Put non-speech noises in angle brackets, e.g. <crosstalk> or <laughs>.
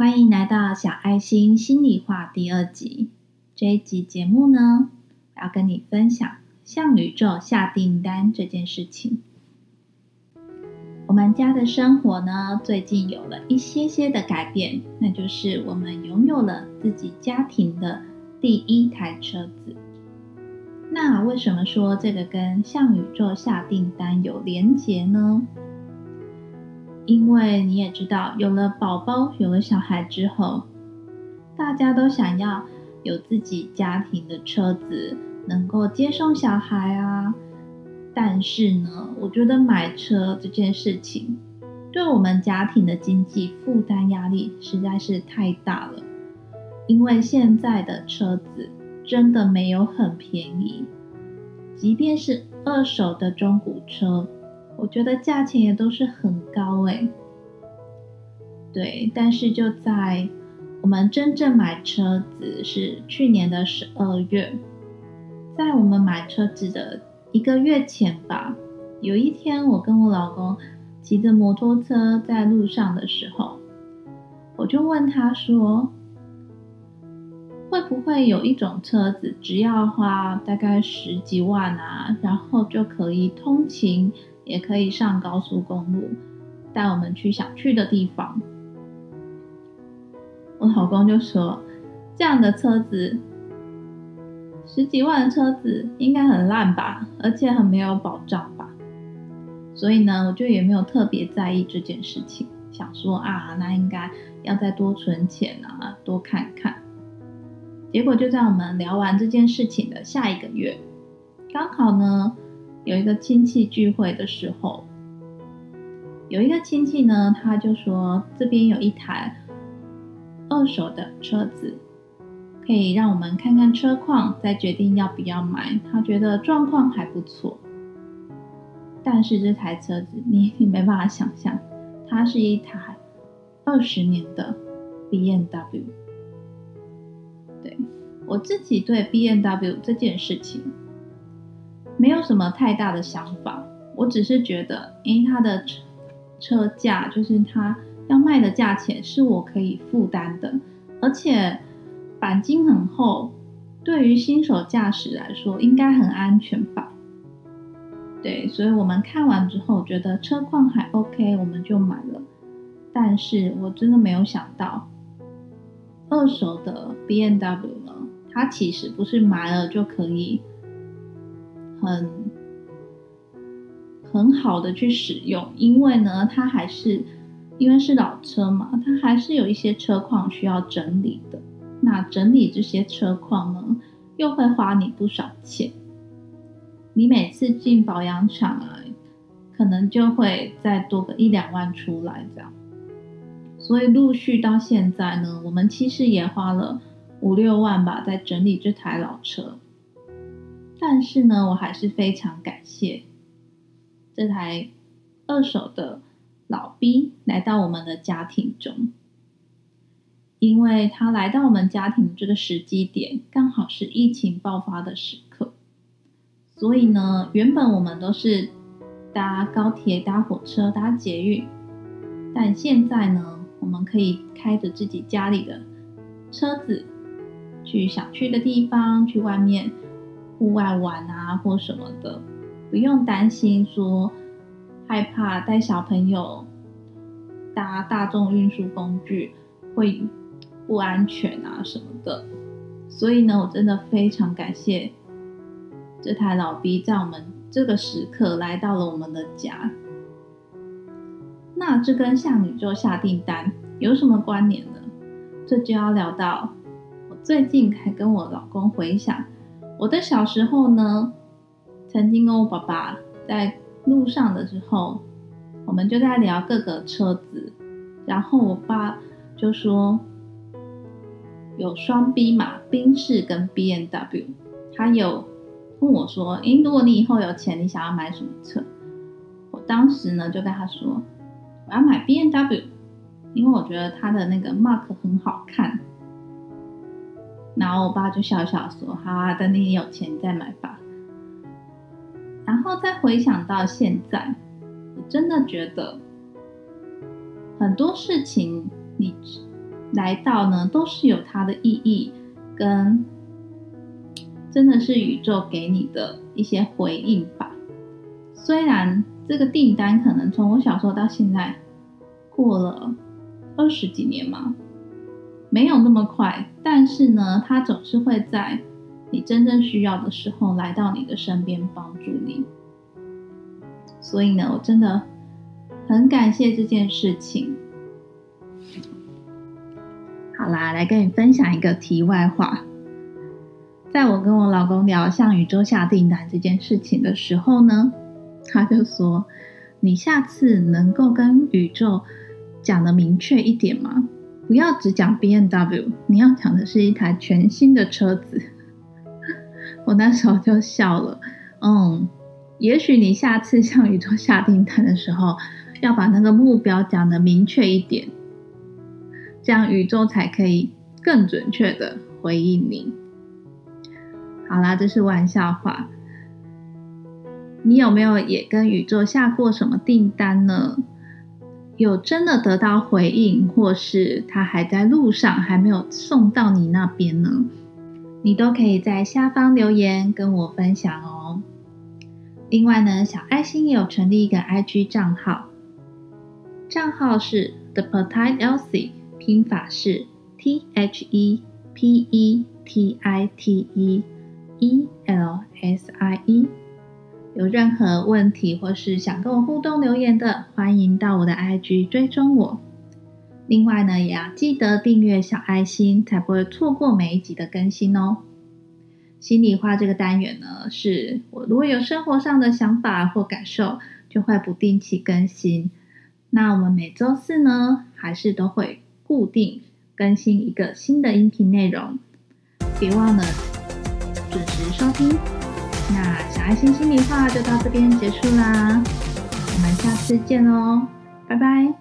欢迎来到小爱心心里话第二集。这一集节目呢，要跟你分享向宇宙下订单这件事情。我们家的生活呢，最近有了一些些的改变，那就是我们拥有了自己家庭的第一台车子。那为什么说这个跟向宇宙下订单有连结呢？因为你也知道，有了宝宝，有了小孩之后，大家都想要有自己家庭的车子，能够接送小孩啊。但是呢，我觉得买车这件事情，对我们家庭的经济负担压力实在是太大了。因为现在的车子。真的没有很便宜，即便是二手的中古车，我觉得价钱也都是很高位。对，但是就在我们真正买车子是去年的十二月，在我们买车子的一个月前吧，有一天我跟我老公骑着摩托车在路上的时候，我就问他说。会不会有一种车子，只要花大概十几万啊，然后就可以通勤，也可以上高速公路，带我们去想去的地方？我老公就说，这样的车子，十几万的车子应该很烂吧，而且很没有保障吧。所以呢，我就也没有特别在意这件事情，想说啊，那应该要再多存钱啊，多看看。结果就在我们聊完这件事情的下一个月，刚好呢有一个亲戚聚会的时候，有一个亲戚呢他就说这边有一台二手的车子，可以让我们看看车况，再决定要不要买。他觉得状况还不错，但是这台车子你 <laughs> 你没办法想象，它是一台二十年的 B M W。对我自己对 B N W 这件事情没有什么太大的想法，我只是觉得，因为它的车车价就是它要卖的价钱是我可以负担的，而且钣金很厚，对于新手驾驶来说应该很安全吧？对，所以我们看完之后觉得车况还 OK，我们就买了。但是我真的没有想到。二手的 B N W 呢，它其实不是买了就可以很很好的去使用，因为呢，它还是因为是老车嘛，它还是有一些车况需要整理的。那整理这些车况呢，又会花你不少钱。你每次进保养厂啊，可能就会再多个一两万出来这样。所以陆续到现在呢，我们其实也花了五六万吧，在整理这台老车。但是呢，我还是非常感谢这台二手的老 B 来到我们的家庭中，因为他来到我们家庭这个时机点，刚好是疫情爆发的时刻。所以呢，原本我们都是搭高铁、搭火车、搭捷运，但现在呢。我们可以开着自己家里的车子去想去的地方，去外面户外玩啊，或什么的，不用担心说害怕带小朋友搭大众运输工具会不安全啊什么的。所以呢，我真的非常感谢这台老 B 在我们这个时刻来到了我们的家。那这跟向宇宙下订单有什么关联呢？这就要聊到我最近还跟我老公回想，我的小时候呢，曾经跟我爸爸在路上的时候，我们就在聊各个车子，然后我爸就说有双 B 嘛，宾士跟 B N W，他有问我说，诶，如果你以后有钱，你想要买什么车？我当时呢就跟他说。我要买 B N W，因为我觉得它的那个 mark 很好看。然后我爸就笑笑说：“好啊，等你有钱再买吧。”然后再回想到现在，我真的觉得很多事情，你来到呢，都是有它的意义，跟真的是宇宙给你的一些回应吧。虽然这个订单可能从我小时候到现在过了二十几年嘛，没有那么快，但是呢，它总是会在你真正需要的时候来到你的身边帮助你。所以呢，我真的很感谢这件事情。好啦，来跟你分享一个题外话。在我跟我老公聊向宇宙下订单这件事情的时候呢，他就说：“你下次能够跟宇宙讲的明确一点吗？不要只讲 B N W，你要讲的是一台全新的车子。”我那时候就笑了。嗯，也许你下次向宇宙下订单的时候，要把那个目标讲的明确一点。这样宇宙才可以更准确的回应你。好啦，这是玩笑话。你有没有也跟宇宙下过什么订单呢？有真的得到回应，或是他还在路上，还没有送到你那边呢？你都可以在下方留言跟我分享哦。另外呢，小爱心也有成立一个 IG 账号，账号是 The Petite Elsie。拼法是 T H E P E T I T E E L S I E。有任何问题或是想跟我互动留言的，欢迎到我的 IG 追踪我。另外呢，也要记得订阅小爱心，才不会错过每一集的更新哦。心里话这个单元呢，是我如果有生活上的想法或感受，就会不定期更新。那我们每周四呢，还是都会。固定更新一个新的音频内容，别忘了准时收听。那小爱心心里话就到这边结束啦，我们下次见喽，拜拜。